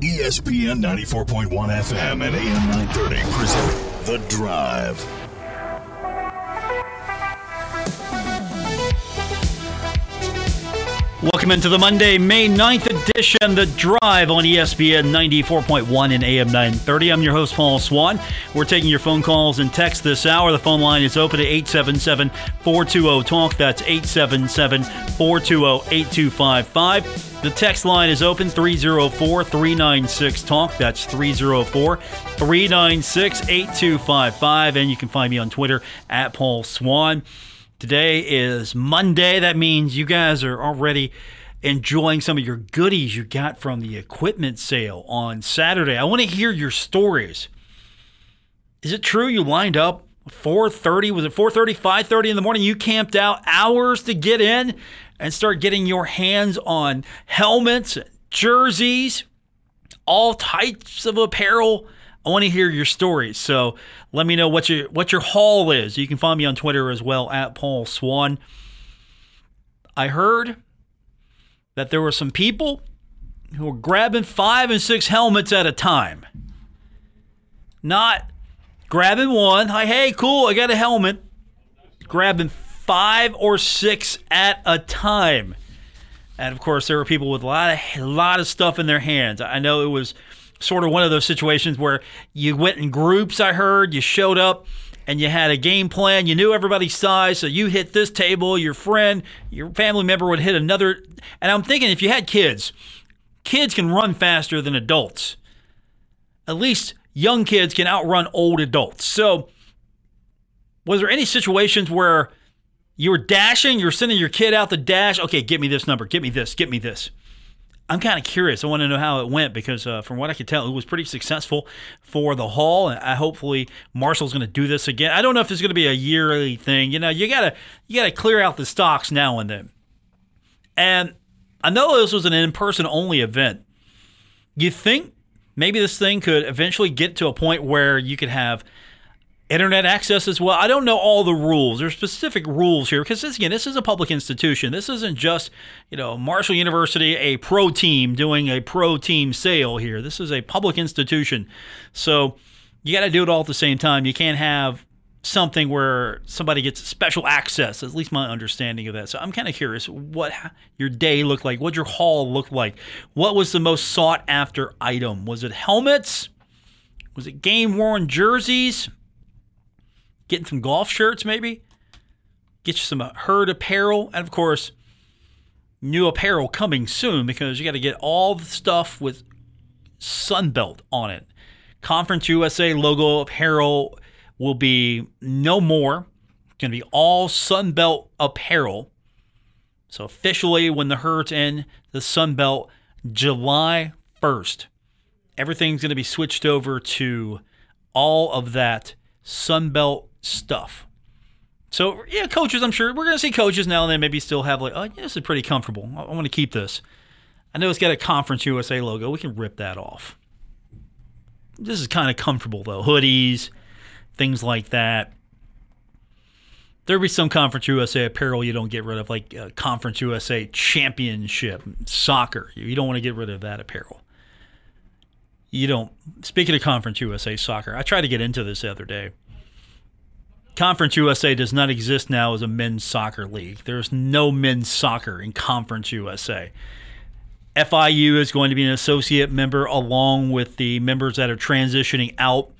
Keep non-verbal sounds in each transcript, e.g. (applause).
ESPN 94.1 FM and AM 930 present The Drive. Welcome into the Monday, May 9th edition, The Drive on ESPN 94.1 and AM 930. I'm your host, Paul Swann. We're taking your phone calls and texts this hour. The phone line is open at 877 420 TALK. That's 877 420 8255. The text line is open 304 396 TALK. That's 304 396 8255. And you can find me on Twitter at Paul Swann. Today is Monday. That means you guys are already enjoying some of your goodies you got from the equipment sale on Saturday. I want to hear your stories. Is it true you lined up 4:30 was it 4:30 5:30 in the morning you camped out hours to get in and start getting your hands on helmets, jerseys, all types of apparel I want to hear your stories. So let me know what your what your haul is. You can find me on Twitter as well at Paul Swann. I heard that there were some people who were grabbing five and six helmets at a time. Not grabbing one, hi, hey, cool, I got a helmet. Grabbing five or six at a time. And of course, there were people with a lot of, a lot of stuff in their hands. I know it was sort of one of those situations where you went in groups, I heard, you showed up and you had a game plan. You knew everybody's size, so you hit this table, your friend, your family member would hit another. And I'm thinking if you had kids, kids can run faster than adults. At least young kids can outrun old adults. So, was there any situations where you were dashing, you're sending your kid out the dash? Okay, get me this number, get me this, get me this. I'm kind of curious. I want to know how it went because, uh, from what I could tell, it was pretty successful for the Hall. And I hopefully Marshall's going to do this again. I don't know if it's going to be a yearly thing. You know, you gotta you gotta clear out the stocks now and then. And I know this was an in-person only event. You think maybe this thing could eventually get to a point where you could have internet access as well. I don't know all the rules. There's specific rules here because this, again, this is a public institution. This isn't just you know Marshall University, a pro team doing a pro team sale here. This is a public institution, so you got to do it all at the same time. You can't have something where somebody gets special access. At least my understanding of that. So I'm kind of curious what your day looked like. What your haul looked like. What was the most sought after item? Was it helmets? Was it game worn jerseys? Getting some golf shirts maybe, get you some uh, herd apparel, and of course, new apparel coming soon because you got to get all the stuff with Sunbelt on it. Conference USA logo apparel will be no more. It's going to be all Sunbelt apparel. So officially, when the herd's in the Sunbelt, July 1st, everything's going to be switched over to all of that Sunbelt stuff. So yeah, coaches, I'm sure we're to see coaches now and then maybe still have like, oh, yeah, this is pretty comfortable. I, I want to keep this. I know it's got a Conference USA logo. We can rip that off. This is kind of comfortable though. Hoodies, things like that. There'll be some Conference USA apparel you don't get rid of, like uh, Conference USA Championship soccer. You don't want to get rid of that apparel. You don't. Speaking of Conference USA soccer, I tried to get into this the other day. Conference USA does not exist now as a men's soccer league. There's no men's soccer in Conference USA. FIU is going to be an associate member along with the members that are transitioning out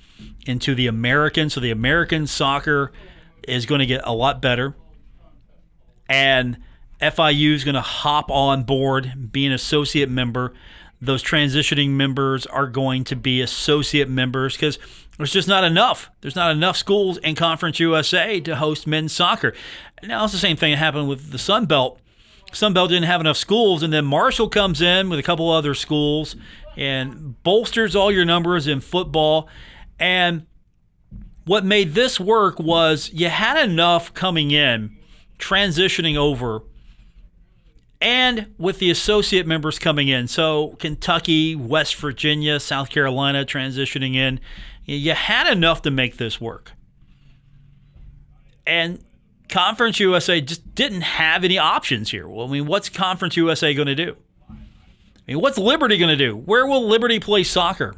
into the American. So the American soccer is going to get a lot better. And FIU is going to hop on board, be an associate member. Those transitioning members are going to be associate members because there's just not enough. There's not enough schools in Conference USA to host men's soccer. Now it's the same thing that happened with the Sun Belt. Sun Belt didn't have enough schools, and then Marshall comes in with a couple other schools and bolsters all your numbers in football. And what made this work was you had enough coming in, transitioning over, and with the associate members coming in. So Kentucky, West Virginia, South Carolina transitioning in. You had enough to make this work. And Conference USA just didn't have any options here. Well, I mean, what's Conference USA going to do? I mean, what's Liberty going to do? Where will Liberty play soccer?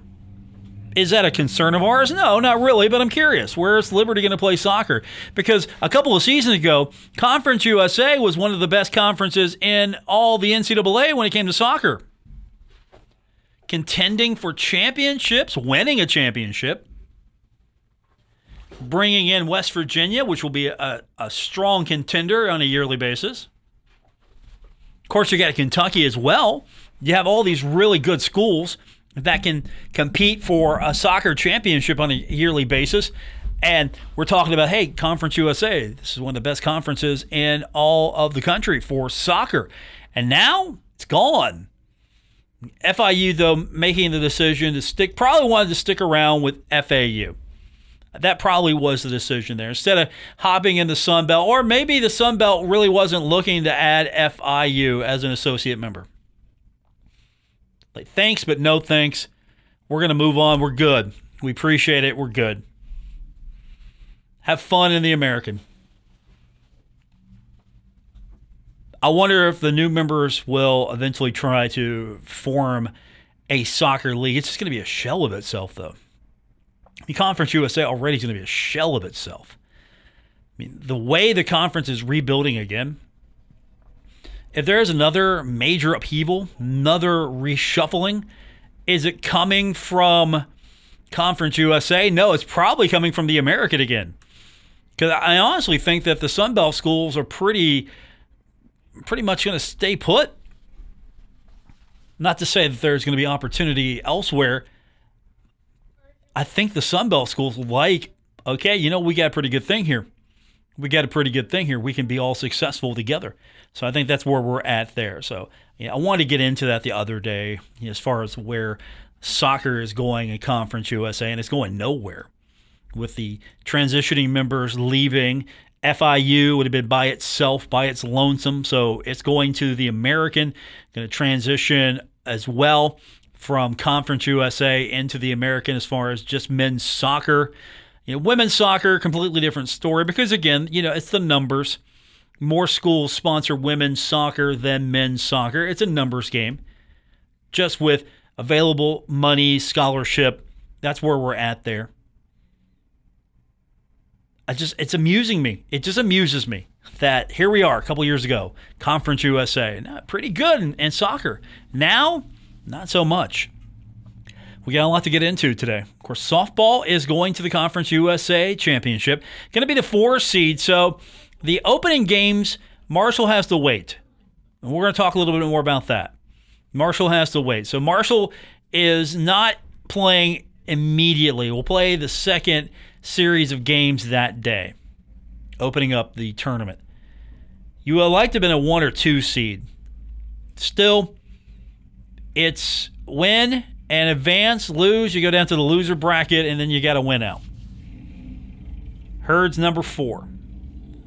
Is that a concern of ours? No, not really, but I'm curious. Where is Liberty going to play soccer? Because a couple of seasons ago, Conference USA was one of the best conferences in all the NCAA when it came to soccer. Contending for championships, winning a championship, bringing in West Virginia, which will be a, a strong contender on a yearly basis. Of course, you got Kentucky as well. You have all these really good schools that can compete for a soccer championship on a yearly basis. And we're talking about, hey, Conference USA, this is one of the best conferences in all of the country for soccer. And now it's gone. FIU, though, making the decision to stick, probably wanted to stick around with FAU. That probably was the decision there. Instead of hopping in the Sun Belt, or maybe the Sun Belt really wasn't looking to add FIU as an associate member. Like, thanks, but no thanks. We're going to move on. We're good. We appreciate it. We're good. Have fun in the American. I wonder if the new members will eventually try to form a soccer league. It's just going to be a shell of itself, though. Mean, Conference USA already is going to be a shell of itself. I mean, the way the conference is rebuilding again, if there is another major upheaval, another reshuffling, is it coming from Conference USA? No, it's probably coming from the American again. Because I honestly think that the Sun Belt schools are pretty, pretty much going to stay put. Not to say that there's going to be opportunity elsewhere. I think the Sun Belt schools like, okay, you know, we got a pretty good thing here. We got a pretty good thing here. We can be all successful together. So I think that's where we're at there. So I wanted to get into that the other day as far as where soccer is going in Conference USA, and it's going nowhere with the transitioning members leaving. FIU would have been by itself, by its lonesome. So it's going to the American, going to transition as well from Conference USA into the American as far as just men's soccer. You know, women's soccer, completely different story because again, you know, it's the numbers. More schools sponsor women's soccer than men's soccer. It's a numbers game. Just with available money, scholarship, that's where we're at there. I just it's amusing me. It just amuses me that here we are a couple years ago, Conference USA, pretty good in, in soccer. Now, not so much. We got a lot to get into today. Of course, softball is going to the Conference USA Championship. Going to be the four seed. So the opening games, Marshall has to wait. And we're going to talk a little bit more about that. Marshall has to wait. So Marshall is not playing immediately. We'll play the second series of games that day, opening up the tournament. You would like to have been a one or two seed. Still, it's win and advance, lose. You go down to the loser bracket, and then you got to win out. Herd's number four.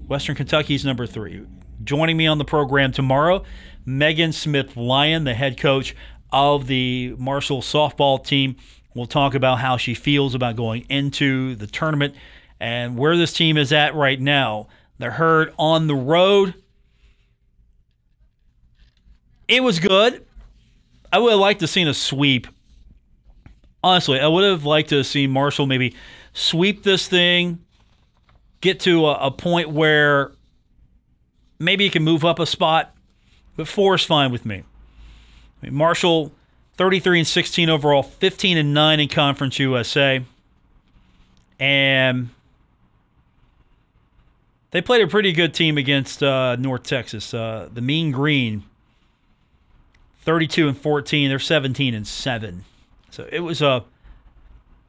Western Kentucky's number three. Joining me on the program tomorrow, Megan Smith Lyon, the head coach of the Marshall softball team. We'll talk about how she feels about going into the tournament and where this team is at right now. They're heard on the road. It was good. I would have liked to have seen a sweep. Honestly, I would have liked to have seen Marshall maybe sweep this thing, get to a, a point where maybe you can move up a spot, but four is fine with me. I mean, Marshall, 33 and 16 overall, 15 and 9 in Conference USA. And they played a pretty good team against uh, North Texas. Uh, the Mean Green, 32 and 14. They're 17 and 7. So it was a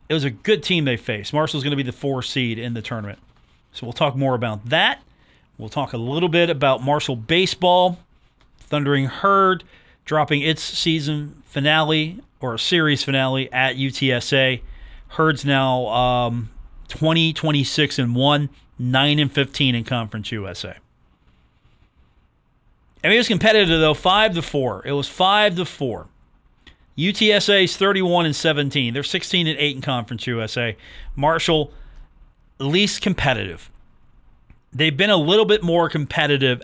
it was a good team they faced. Marshall's going to be the four seed in the tournament. So we'll talk more about that. We'll talk a little bit about Marshall baseball. Thundering Herd dropping its season finale or series finale at UTSA. Herd's now um, 20, 26 and 1, 9 and 15 in Conference USA. I mean, it was competitive though, 5 to 4. It was 5 to 4. UTSA is 31 and 17. They're 16 and 8 in Conference USA. Marshall least competitive. They've been a little bit more competitive.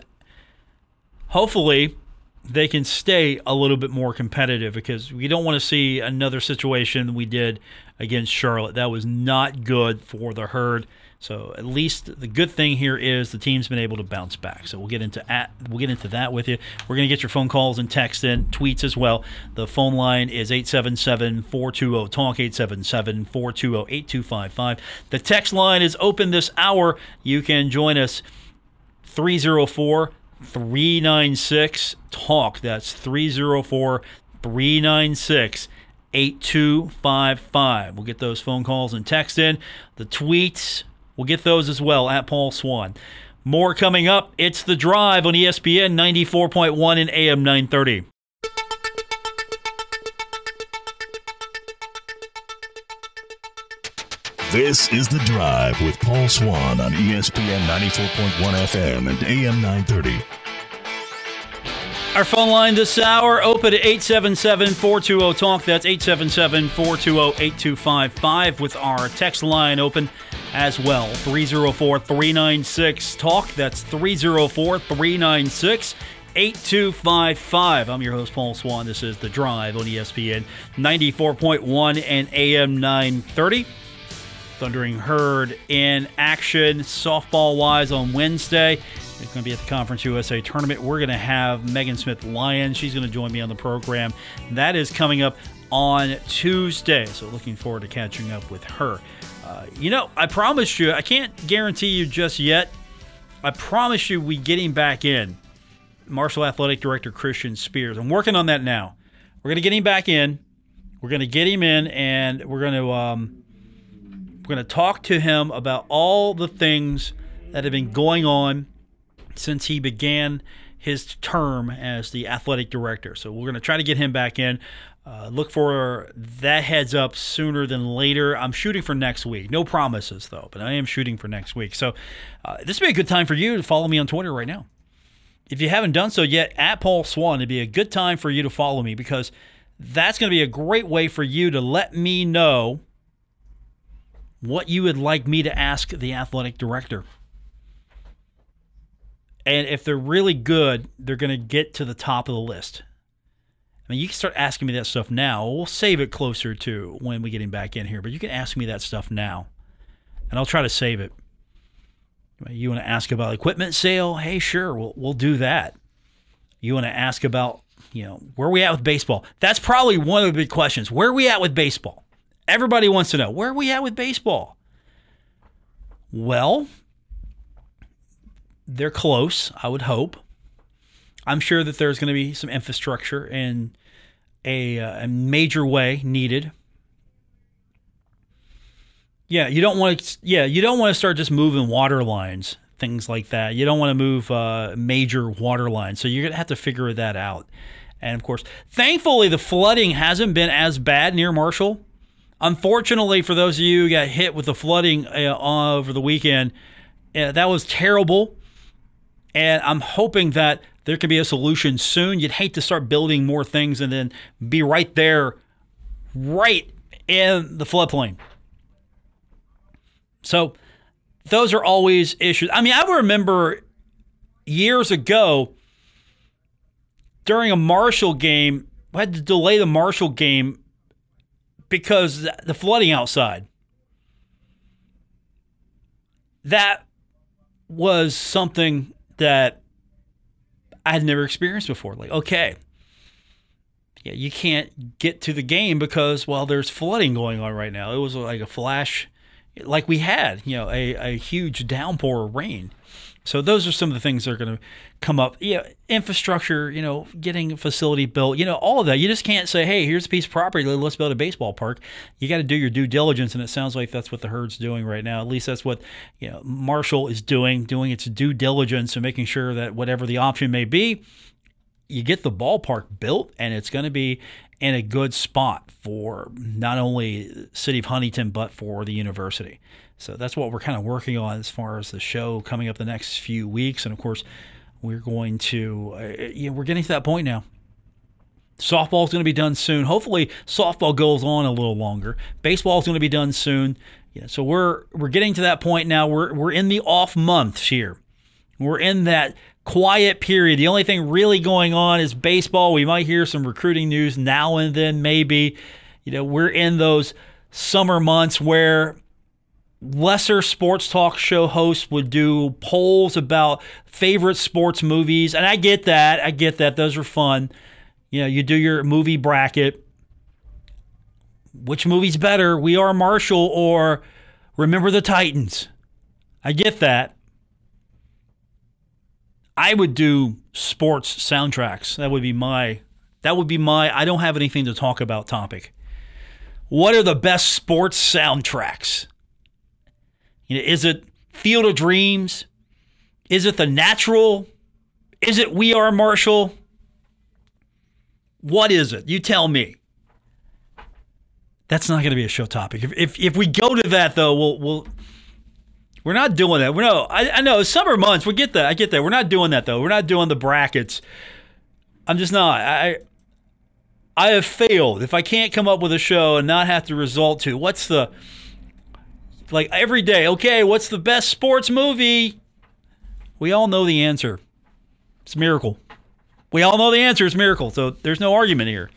Hopefully, they can stay a little bit more competitive because we don't want to see another situation we did against Charlotte. That was not good for the herd. So at least the good thing here is the team's been able to bounce back. So we'll get into at, we'll get into that with you. We're going to get your phone calls and text in, tweets as well. The phone line is 877-420 talk 877-420-8255. The text line is open this hour. You can join us 304 396 talk. That's 304 396 8255. We'll get those phone calls and text in. The tweets We'll get those as well at Paul Swann. More coming up. It's The Drive on ESPN 94.1 and AM 930. This is The Drive with Paul Swann on ESPN 94.1 FM and AM 930. Our phone line this hour open at 877 420 TALK. That's 877 420 8255 with our text line open as well. 304 396 TALK. That's 304 396 8255. I'm your host, Paul Swann. This is The Drive on ESPN 94.1 and AM 930. Thundering Herd in action softball wise on Wednesday. It's going to be at the Conference USA tournament. We're going to have Megan Smith Lyon. She's going to join me on the program. That is coming up on Tuesday. So looking forward to catching up with her. Uh, you know, I promise you, I can't guarantee you just yet. I promise you, we get him back in. Marshall Athletic Director Christian Spears. I'm working on that now. We're going to get him back in. We're going to get him in, and we're going to um, we're going to talk to him about all the things that have been going on since he began his term as the athletic director. So we're going to try to get him back in. Uh, look for that heads up sooner than later. I'm shooting for next week. No promises though, but I am shooting for next week. So uh, this would be a good time for you to follow me on Twitter right now. If you haven't done so yet, at Paul Swann, it'd be a good time for you to follow me because that's going to be a great way for you to let me know what you would like me to ask the athletic director. And if they're really good, they're going to get to the top of the list. I mean, you can start asking me that stuff now. We'll save it closer to when we get him back in here, but you can ask me that stuff now, and I'll try to save it. You want to ask about equipment sale? Hey, sure, we'll we'll do that. You want to ask about you know where we at with baseball? That's probably one of the big questions. Where are we at with baseball? Everybody wants to know where are we at with baseball. Well, they're close, I would hope. I'm sure that there's going to be some infrastructure in a, uh, a major way needed. Yeah, you don't want to. Yeah, you don't want to start just moving water lines, things like that. You don't want to move uh, major water lines, so you're gonna have to figure that out. And of course, thankfully, the flooding hasn't been as bad near Marshall. Unfortunately, for those of you who got hit with the flooding uh, over the weekend, uh, that was terrible. And I'm hoping that there can be a solution soon. You'd hate to start building more things and then be right there, right in the floodplain. So those are always issues. I mean, I remember years ago during a Marshall game, I had to delay the Marshall game because the flooding outside. That was something that I had never experienced before. Like, okay, yeah, you can't get to the game because well, there's flooding going on right now. It was like a flash, like we had, you know, a, a huge downpour of rain. So those are some of the things that are going to come up. Yeah, infrastructure, you know, getting a facility built, you know, all of that. You just can't say, "Hey, here's a piece of property. Let's build a baseball park." You got to do your due diligence, and it sounds like that's what the herd's doing right now. At least that's what you know Marshall is doing, doing its due diligence and making sure that whatever the option may be, you get the ballpark built, and it's going to be in a good spot for not only city of Huntington but for the university. So that's what we're kind of working on as far as the show coming up the next few weeks. And of course, we're going to, uh, we're getting to that point now. Softball is going to be done soon. Hopefully, softball goes on a little longer. Baseball is going to be done soon. Yeah, so we're we're getting to that point now. We're we're in the off months here. We're in that quiet period. The only thing really going on is baseball. We might hear some recruiting news now and then, maybe. You know, we're in those summer months where lesser sports talk show hosts would do polls about favorite sports movies. And I get that. I get that. Those are fun. You know, you do your movie bracket. Which movie's better, We Are Marshall or Remember the Titans? I get that. I would do sports soundtracks. That would be my that would be my I don't have anything to talk about topic. What are the best sports soundtracks? You know, is it Field of Dreams? Is it The Natural? Is it We Are Marshall? What is it? You tell me. That's not going to be a show topic. If, if, if we go to that though, we'll we'll we're not doing that. We no, I, I know summer months. We get that. I get that. We're not doing that though. We're not doing the brackets. I'm just not. I I have failed. If I can't come up with a show and not have to resort to what's the like every day, okay, what's the best sports movie? We all know the answer. It's Miracle. We all know the answer. It's Miracle. So there's no argument here.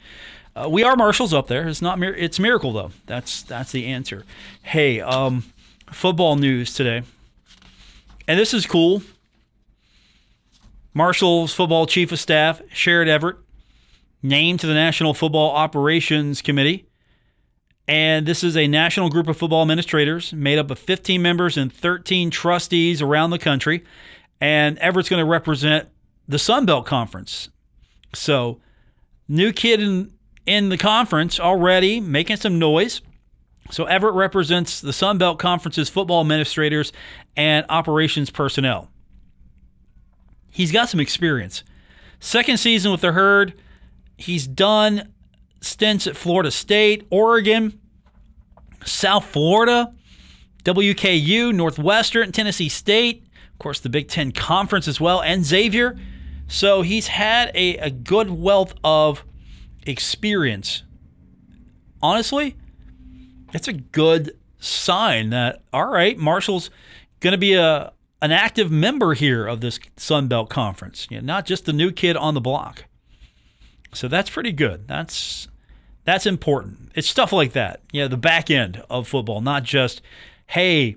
Uh, we are Marshall's up there. It's not. It's Miracle though. That's that's the answer. Hey, um, football news today. And this is cool. Marshall's football chief of staff, Sherrod Everett, named to the National Football Operations Committee. And this is a national group of football administrators made up of 15 members and 13 trustees around the country. And Everett's going to represent the Sun Belt Conference. So, new kid in, in the conference already making some noise. So Everett represents the Sun Belt Conference's football administrators and operations personnel. He's got some experience. Second season with the Herd, he's done stints at Florida State, Oregon, South Florida, WKU, Northwestern, Tennessee State, of course, the Big Ten Conference as well, and Xavier. So he's had a, a good wealth of experience. Honestly, it's a good sign that all right, Marshall's going to be a an active member here of this Sun Belt Conference, you know, not just the new kid on the block. So that's pretty good. That's that's important. It's stuff like that. You know, the back end of football, not just hey,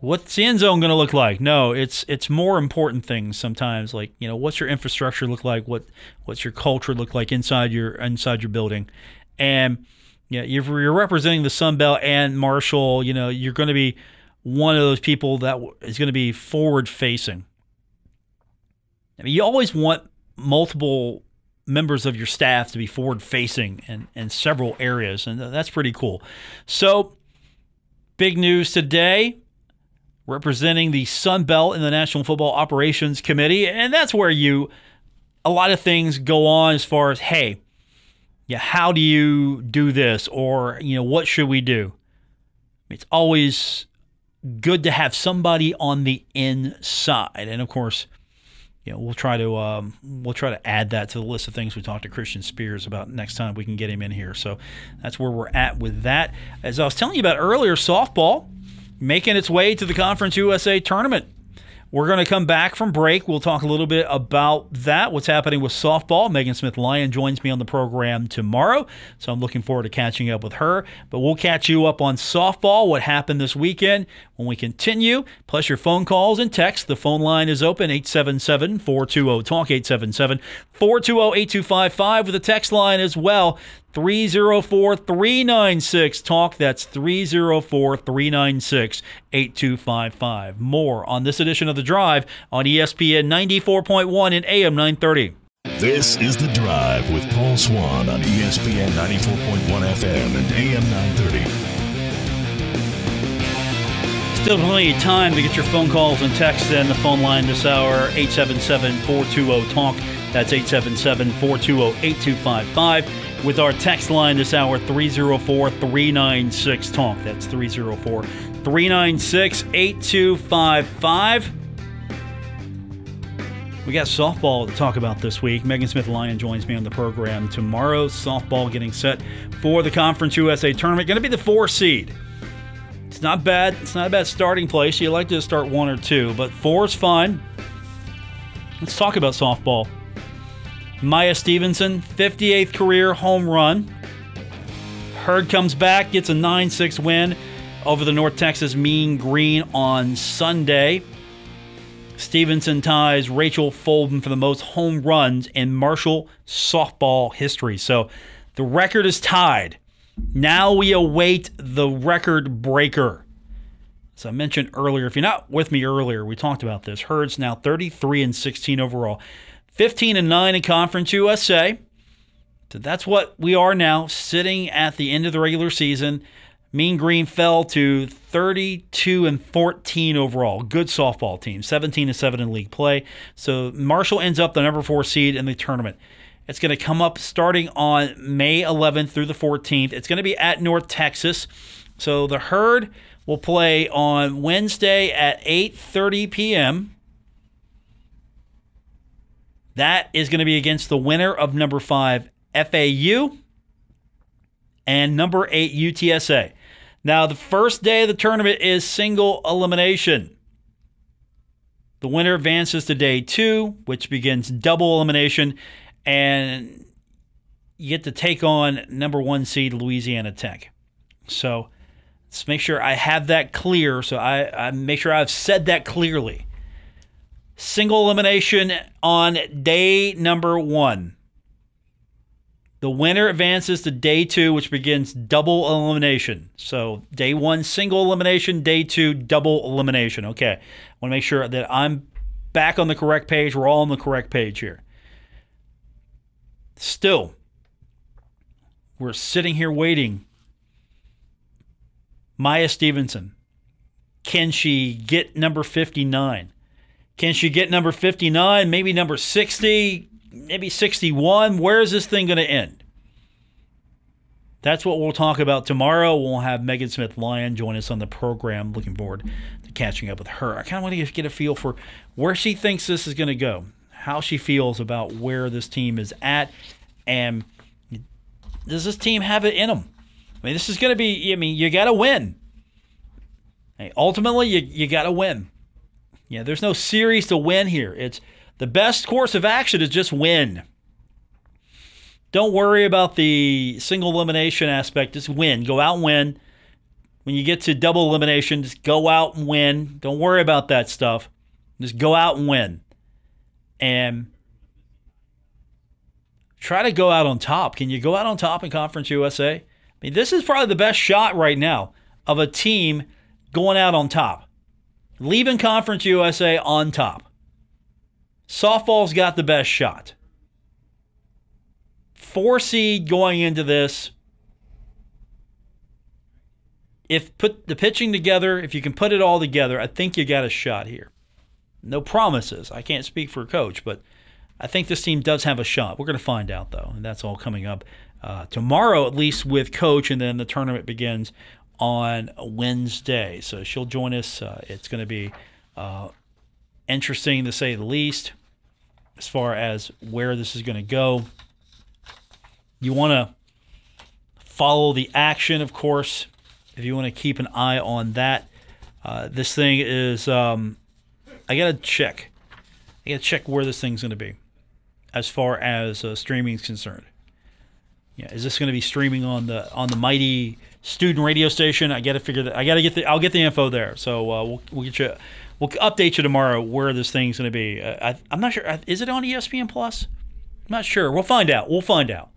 what's the end zone going to look like? No, it's it's more important things sometimes. Like you know, what's your infrastructure look like? What what's your culture look like inside your inside your building? And yeah, you're, you're representing the Sun Belt and Marshall. You know, you're going to be one of those people that is going to be forward facing. I mean, you always want multiple members of your staff to be forward facing in, in several areas, and that's pretty cool. So, big news today representing the Sun Belt in the National Football Operations Committee, and that's where you a lot of things go on as far as hey, yeah, how do you do this? Or, you know, what should we do? It's always good to have somebody on the inside. And of course, you know, we'll try to um, we'll try to add that to the list of things we talked to Christian Spears about next time we can get him in here. So that's where we're at with that. As I was telling you about earlier, softball making its way to the Conference USA tournament. We're going to come back from break. We'll talk a little bit about that, what's happening with softball. Megan Smith Lyon joins me on the program tomorrow, so I'm looking forward to catching up with her. But we'll catch you up on softball, what happened this weekend when we continue, plus your phone calls and texts. The phone line is open 877 420 TALK, 877 420 8255 with a text line as well. 304 396 TALK. That's 304 396 8255. More on this edition of The Drive on ESPN 94.1 and AM 930. This is The Drive with Paul Swann on ESPN 94.1 FM and AM 930. Still plenty of time to get your phone calls and texts in. The phone line this hour, 877 420 TALK. That's 877 420 8255 with our text line this hour 304 396 TALK. That's 304 396 8255. We got softball to talk about this week. Megan Smith Lyon joins me on the program tomorrow. Softball getting set for the Conference USA tournament. Going to be the four seed. It's not bad. It's not a bad starting place. You like to start one or two, but four is fine. Let's talk about softball. Maya Stevenson, 58th career home run. Herd comes back, gets a 9 6 win over the North Texas Mean Green on Sunday. Stevenson ties Rachel Folden for the most home runs in Marshall softball history. So the record is tied. Now we await the record breaker. As I mentioned earlier, if you're not with me earlier, we talked about this. Herd's now 33 and 16 overall, 15 and 9 in Conference USA. So that's what we are now, sitting at the end of the regular season. Mean Green fell to 32 and 14 overall. Good softball team, 17 and 7 in league play. So Marshall ends up the number four seed in the tournament. It's going to come up starting on May 11th through the 14th. It's going to be at North Texas. So the herd will play on Wednesday at 8:30 p.m. That is going to be against the winner of number 5 FAU and number 8 UTSA. Now, the first day of the tournament is single elimination. The winner advances to day 2, which begins double elimination and you get to take on number 1 seed Louisiana Tech. So, Let's make sure I have that clear. So I, I make sure I've said that clearly. Single elimination on day number one. The winner advances to day two, which begins double elimination. So day one, single elimination. Day two, double elimination. Okay. I want to make sure that I'm back on the correct page. We're all on the correct page here. Still, we're sitting here waiting Maya Stevenson. Can she get number 59? Can she get number 59? Maybe number 60? Maybe 61? Where is this thing going to end? That's what we'll talk about tomorrow. We'll have Megan Smith Lyon join us on the program. Looking forward to catching up with her. I kind of want to get a feel for where she thinks this is going to go, how she feels about where this team is at, and does this team have it in them? I mean, this is going to be, I mean, you got to win. Hey, ultimately, you, you got to win. Yeah, there's no series to win here. It's the best course of action is just win. Don't worry about the single elimination aspect. Just win. Go out and win. When you get to double elimination, just go out and win. Don't worry about that stuff. Just go out and win. And try to go out on top. Can you go out on top in Conference USA? I mean, this is probably the best shot right now of a team going out on top, leaving Conference USA on top. Softball's got the best shot. Four seed going into this. If put the pitching together, if you can put it all together, I think you got a shot here. No promises. I can't speak for a coach, but I think this team does have a shot. We're going to find out, though, and that's all coming up uh, tomorrow, at least with coach, and then the tournament begins on Wednesday. So she'll join us. Uh, it's going to be uh, interesting to say the least as far as where this is going to go. You want to follow the action, of course, if you want to keep an eye on that. Uh, this thing is, um, I got to check. I got to check where this thing's going to be as far as uh, streaming is concerned. Yeah, is this going to be streaming on the on the mighty student radio station? I got to figure that. I got to get the. I'll get the info there. So uh, we'll we'll get you. We'll update you tomorrow where this thing's going to be. Uh, I, am not sure. Is it on ESPN Plus? I'm not sure. We'll find out. We'll find out.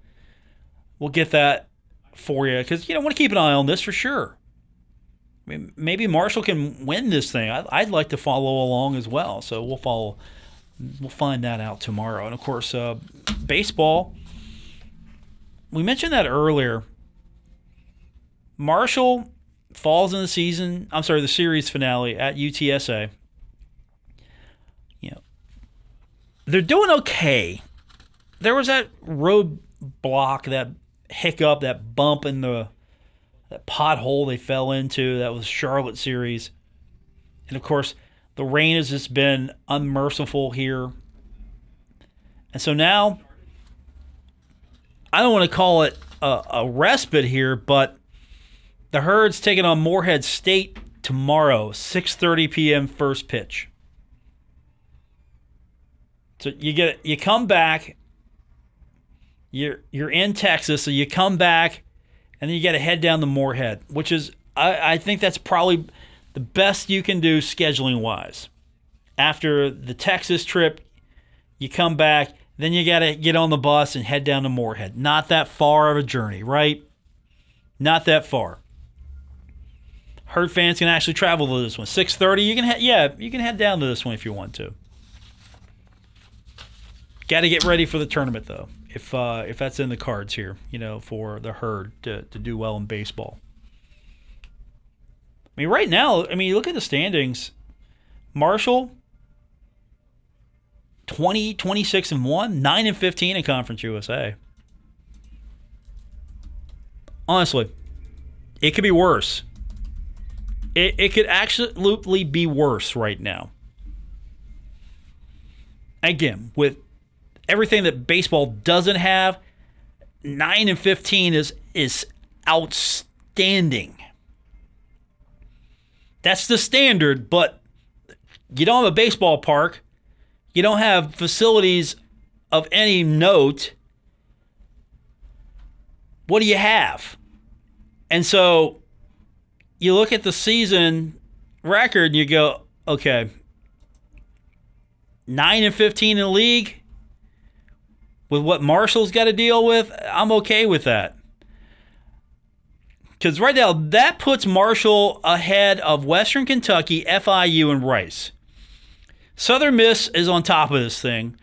We'll get that for you because you know want to keep an eye on this for sure. I mean, maybe Marshall can win this thing. I, I'd like to follow along as well. So we'll follow. We'll find that out tomorrow. And of course, uh, baseball we mentioned that earlier. Marshall falls in the season. I'm sorry, the series finale at UTSA. You know, they're doing okay. There was that roadblock, that hiccup, that bump in the that pothole they fell into. That was Charlotte series, and of course, the rain has just been unmerciful here. And so now I don't want to call it a, a respite here, but the Herd's taking on Morehead State tomorrow, 6:30 p.m. first pitch. So you get you come back. You're you're in Texas, so you come back, and then you got to head down to Moorhead, which is I, I think that's probably the best you can do scheduling wise. After the Texas trip, you come back, then you got to get on the bus and head down to Morehead. Not that far of a journey, right? Not that far. Herd fans can actually travel to this one. 6:30, you can he- yeah, you can head down to this one if you want to. Got to get ready for the tournament though. If uh, if that's in the cards here, you know, for the herd to, to do well in baseball. I mean, right now, I mean, you look at the standings. Marshall 20, 26 and 1, 9 and 15 in Conference USA. Honestly, it could be worse. It, it could absolutely be worse right now. Again, with everything that baseball doesn't have, 9 and 15 is is outstanding. That's the standard, but you don't have a baseball park. You don't have facilities of any note. What do you have? And so you look at the season record and you go, okay, 9 and 15 in the league with what Marshall's got to deal with, I'm okay with that. Because right now, that puts Marshall ahead of Western Kentucky, FIU, and Rice. Southern Miss is on top of this thing.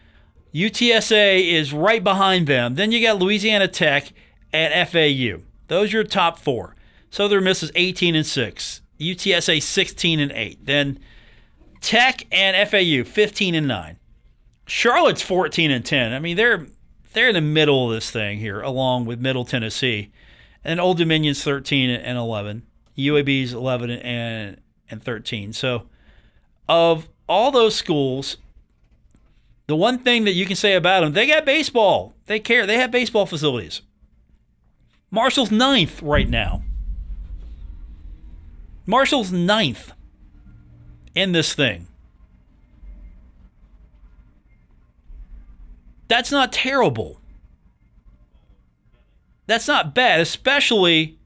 UTSA is right behind them. Then you got Louisiana Tech and FAU. Those are your top four. Southern Miss is 18 and 6. UTSA 16 and 8. Then Tech and FAU 15 and 9. Charlotte's 14 and 10. I mean, they're they're in the middle of this thing here, along with Middle Tennessee. And Old Dominion's 13 and 11. UAB's 11 and and 13. So of all those schools, the one thing that you can say about them, they got baseball. They care. They have baseball facilities. Marshall's ninth right now. Marshall's ninth in this thing. That's not terrible. That's not bad, especially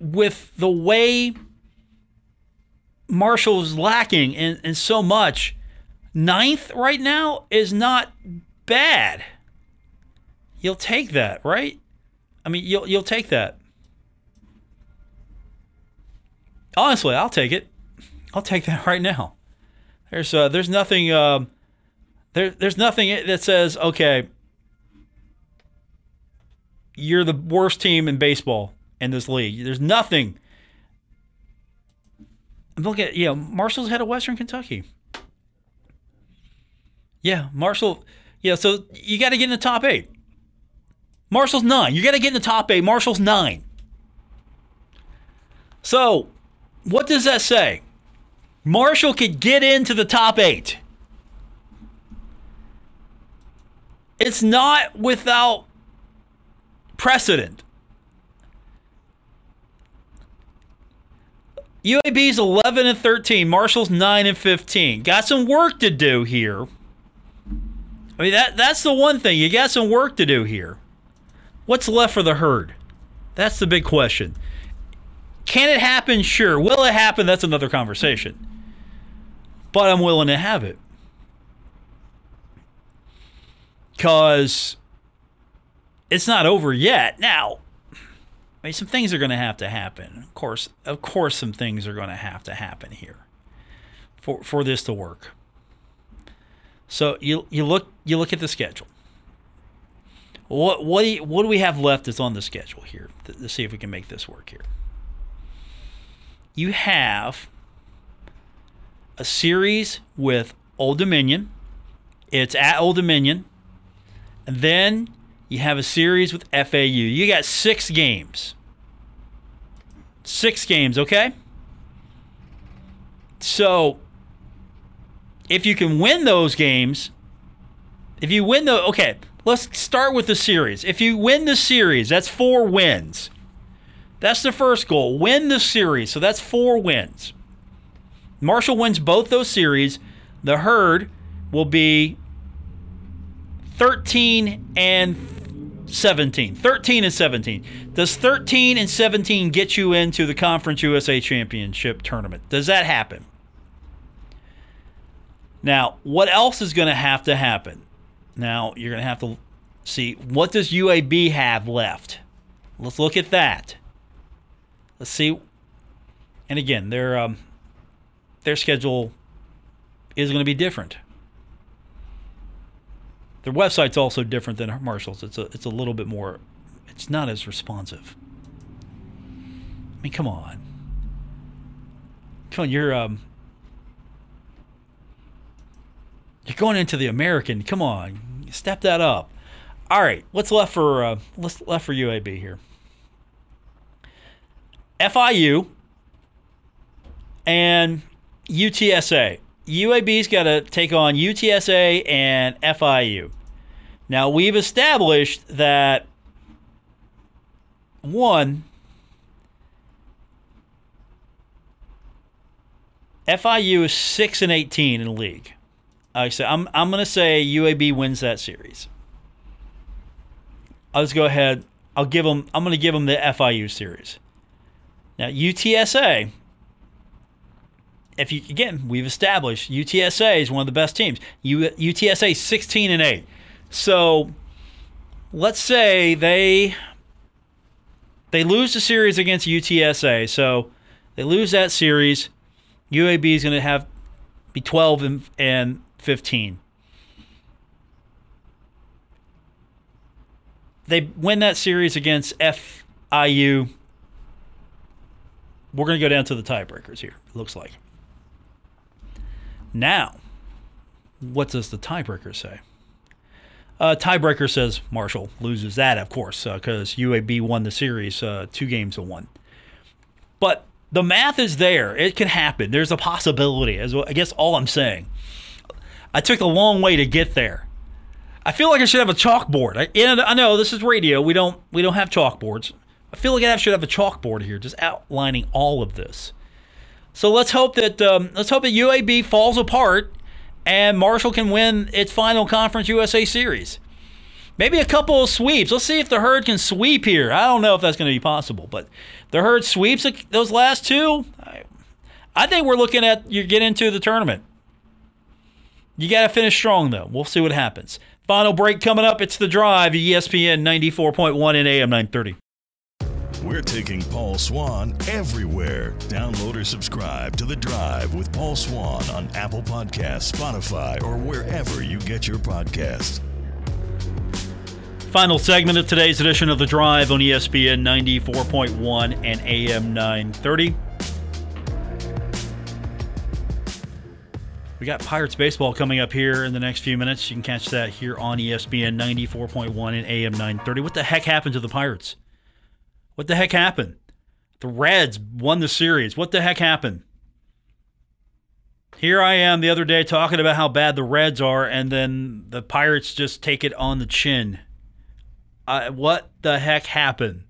with the way Marshall's lacking in, in so much. Ninth right now is not bad. You'll take that, right? I mean, you'll you'll take that. Honestly, I'll take it. I'll take that (laughs) right now. There's uh, there's nothing uh, there there's nothing that says okay. You're the worst team in baseball in this league. There's nothing. Look at know Marshall's head of Western Kentucky. Yeah, Marshall. Yeah, so you got to get in the top eight. Marshall's nine. You got to get in the top eight. Marshall's nine. So, what does that say? Marshall could get into the top eight. It's not without precedent. UAB's 11 and 13. Marshall's 9 and 15. Got some work to do here. I mean that that's the one thing. You got some work to do here. What's left for the herd? That's the big question. Can it happen? Sure. Will it happen? That's another conversation. But I'm willing to have it. Cuz it's not over yet. Now, I mean, some things are going to have to happen. Of course, of course, some things are going to have to happen here for for this to work. So you you look you look at the schedule. What what do you, what do we have left that's on the schedule here to, to see if we can make this work here? You have a series with Old Dominion. It's at Old Dominion. And then you have a series with FAU. You got six games. Six games, okay? So, if you can win those games, if you win the, okay, let's start with the series. If you win the series, that's four wins. That's the first goal. Win the series. So that's four wins. Marshall wins both those series. The herd will be 13 and 17. 13 and 17. Does 13 and 17 get you into the Conference USA Championship tournament? Does that happen? Now, what else is going to have to happen? Now, you're going to have to see what does UAB have left? Let's look at that. Let's see. And again, their um, their schedule is going to be different. Their website's also different than Marshall's. It's a it's a little bit more. It's not as responsive. I mean, come on. Come on, you're um. You're going into the American. Come on, step that up. All right, what's left for uh, what's left for UAB here? FIU and UTSA. UAB's got to take on UTSA and FIU. Now, we've established that one, FIU is 6 and 18 in the league. I say I'm I'm going to say UAB wins that series. I'll just go ahead. I'll give them I'm going to give them the FIU series. Now, UTSA if you again, we've established UTSA is one of the best teams. U, UTSA 16 and 8. So let's say they they lose the series against UTSA. So they lose that series. UAB is going to have be 12 and, and 15. They win that series against FIU. We're going to go down to the tiebreakers here, it looks like. Now, what does the tiebreaker say? Uh, tiebreaker says Marshall loses that, of course, because uh, UAB won the series uh, two games to one. But the math is there. It can happen. There's a possibility. Well, I guess all I'm saying. I took a long way to get there. I feel like I should have a chalkboard. I, I know this is radio. We don't we don't have chalkboards. I feel like I should have a chalkboard here, just outlining all of this. So let's hope that um, let's hope that UAB falls apart and Marshall can win its final Conference USA series. Maybe a couple of sweeps. Let's see if the herd can sweep here. I don't know if that's going to be possible, but the herd sweeps those last two. I, I think we're looking at you get into the tournament. You got to finish strong though. We'll see what happens. Final break coming up. It's the drive. ESPN 94.1 and AM 930. We're taking Paul Swann everywhere. Download or subscribe to The Drive with Paul Swann on Apple Podcasts, Spotify, or wherever you get your podcasts. Final segment of today's edition of The Drive on ESPN 94.1 and AM 930. We got Pirates baseball coming up here in the next few minutes. You can catch that here on ESPN 94.1 and AM 930. What the heck happened to the Pirates? What the heck happened? The Reds won the series. What the heck happened? Here I am the other day talking about how bad the Reds are, and then the Pirates just take it on the chin. Uh, what the heck happened?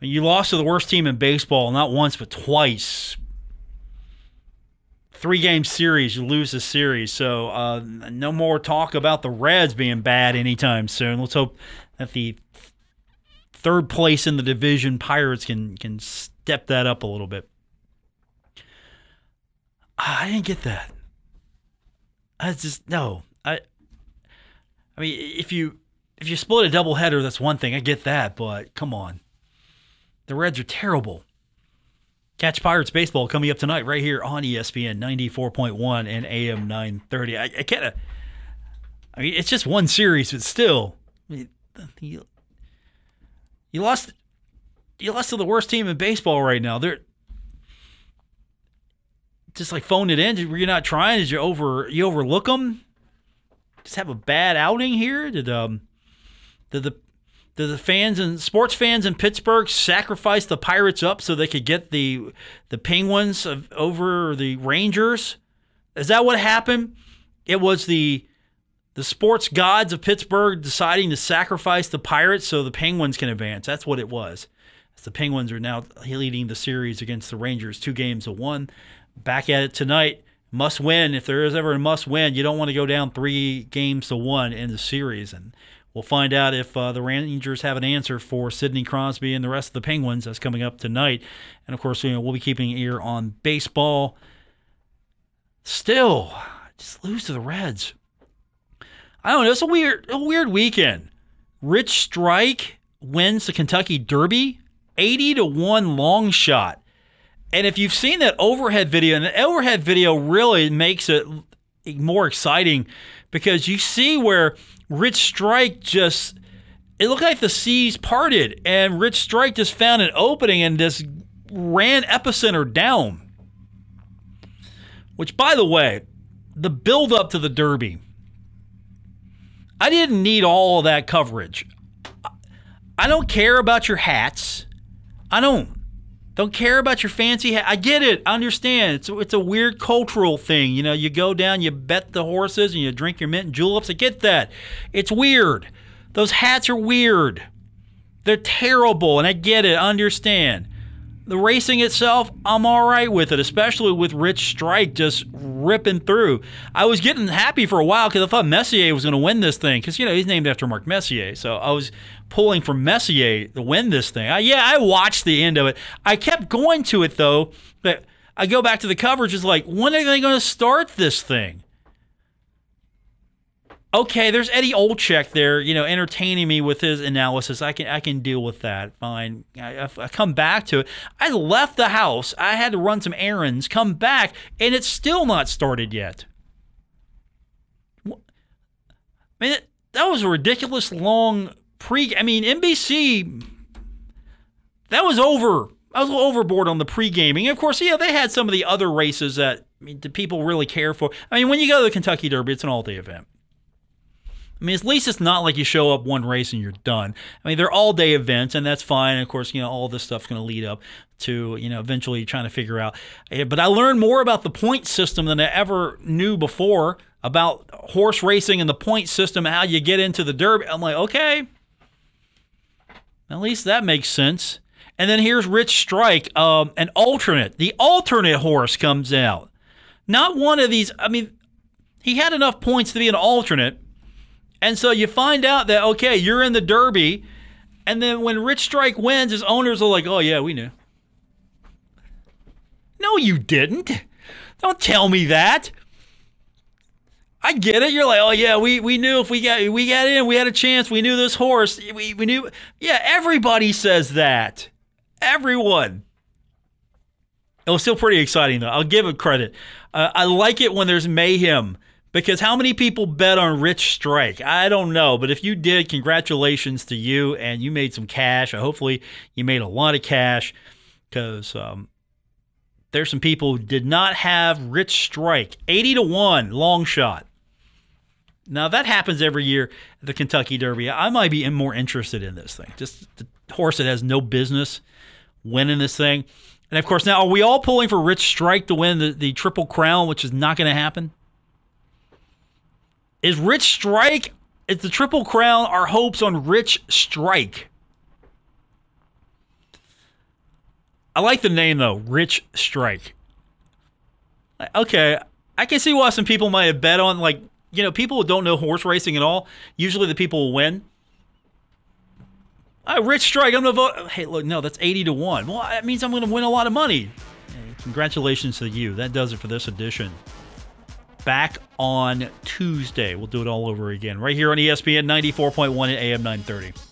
You lost to the worst team in baseball, not once, but twice. Three game series, you lose the series. So, uh, no more talk about the Reds being bad anytime soon. Let's hope that the third place in the division. Pirates can can step that up a little bit. I didn't get that. I just no. I I mean if you if you split a doubleheader, that's one thing. I get that, but come on. The Reds are terrible. Catch Pirates baseball coming up tonight right here on ESPN 94.1 and AM 930. I, I of I mean it's just one series, but still I mean, you lost. You lost to the worst team in baseball right now. They're just like phoned it in. Were you not trying? Did you over you overlook them? Just have a bad outing here? Did um did the did the fans and sports fans in Pittsburgh sacrifice the Pirates up so they could get the the Penguins of, over the Rangers? Is that what happened? It was the the sports gods of Pittsburgh deciding to sacrifice the Pirates so the Penguins can advance. That's what it was. The Penguins are now leading the series against the Rangers, two games to one. Back at it tonight Must win. If there is ever a must win, you don't want to go down three games to one in the series. And we'll find out if uh, the Rangers have an answer for Sidney Crosby and the rest of the Penguins. That's coming up tonight. And of course, you know, we'll be keeping an ear on baseball. Still, just lose to the Reds. I don't know. It's a weird, a weird weekend. Rich Strike wins the Kentucky Derby, 80 to 1 long shot. And if you've seen that overhead video, and the overhead video really makes it more exciting because you see where Rich Strike just it looked like the seas parted and Rich Strike just found an opening and just ran epicenter down. Which by the way, the build up to the Derby. I didn't need all that coverage. I don't care about your hats. I don't. Don't care about your fancy hat. I get it. I understand. It's, it's a weird cultural thing. You know, you go down, you bet the horses, and you drink your mint and juleps. I get that. It's weird. Those hats are weird. They're terrible, and I get it. I understand. The racing itself, I'm all right with it, especially with Rich Strike just ripping through. I was getting happy for a while because I thought Messier was going to win this thing because, you know, he's named after Mark Messier. So I was pulling for Messier to win this thing. I, yeah, I watched the end of it. I kept going to it, though. But I go back to the coverage, It's like, when are they going to start this thing? Okay, there's Eddie Olczyk there, you know, entertaining me with his analysis. I can I can deal with that. Fine. I, I, come back to it. I left the house. I had to run some errands. Come back, and it's still not started yet. I mean, that was a ridiculous long pre. I mean, NBC. That was over. I was a little overboard on the pre gaming. Of course, yeah, they had some of the other races that I mean, do people really care for? I mean, when you go to the Kentucky Derby, it's an all day event. I mean, at least it's not like you show up one race and you're done. I mean, they're all day events, and that's fine. And of course, you know, all this stuff's going to lead up to, you know, eventually trying to figure out. Eh, but I learned more about the point system than I ever knew before about horse racing and the point system, how you get into the Derby. I'm like, okay, at least that makes sense. And then here's Rich Strike, um, an alternate. The alternate horse comes out. Not one of these. I mean, he had enough points to be an alternate and so you find out that, okay, you're in the Derby. And then when Rich Strike wins, his owners are like, oh, yeah, we knew. No, you didn't. Don't tell me that. I get it. You're like, oh yeah, we, we knew if we got we got in, we had a chance. We knew this horse. We, we knew. Yeah, everybody says that. Everyone. It was still pretty exciting though. I'll give it credit. Uh, I like it when there's mayhem because how many people bet on Rich Strike? I don't know, but if you did, congratulations to you, and you made some cash. Hopefully, you made a lot of cash because um, there's some people who did not have Rich Strike, eighty to one long shot. Now that happens every year at the Kentucky Derby. I might be more interested in this thing. Just the horse that has no business winning this thing. And of course, now are we all pulling for Rich Strike to win the, the Triple Crown, which is not going to happen? Is Rich Strike, is the Triple Crown our hopes on Rich Strike? I like the name though, Rich Strike. Okay, I can see why some people might have bet on like you know people who don't know horse racing at all. Usually the people will win. Uh, Rich Strike, I'm gonna vote. Hey, look, no, that's eighty to one. Well, that means I'm gonna win a lot of money. Congratulations to you. That does it for this edition back on Tuesday. We'll do it all over again right here on ESPN 94.1 at AM 930.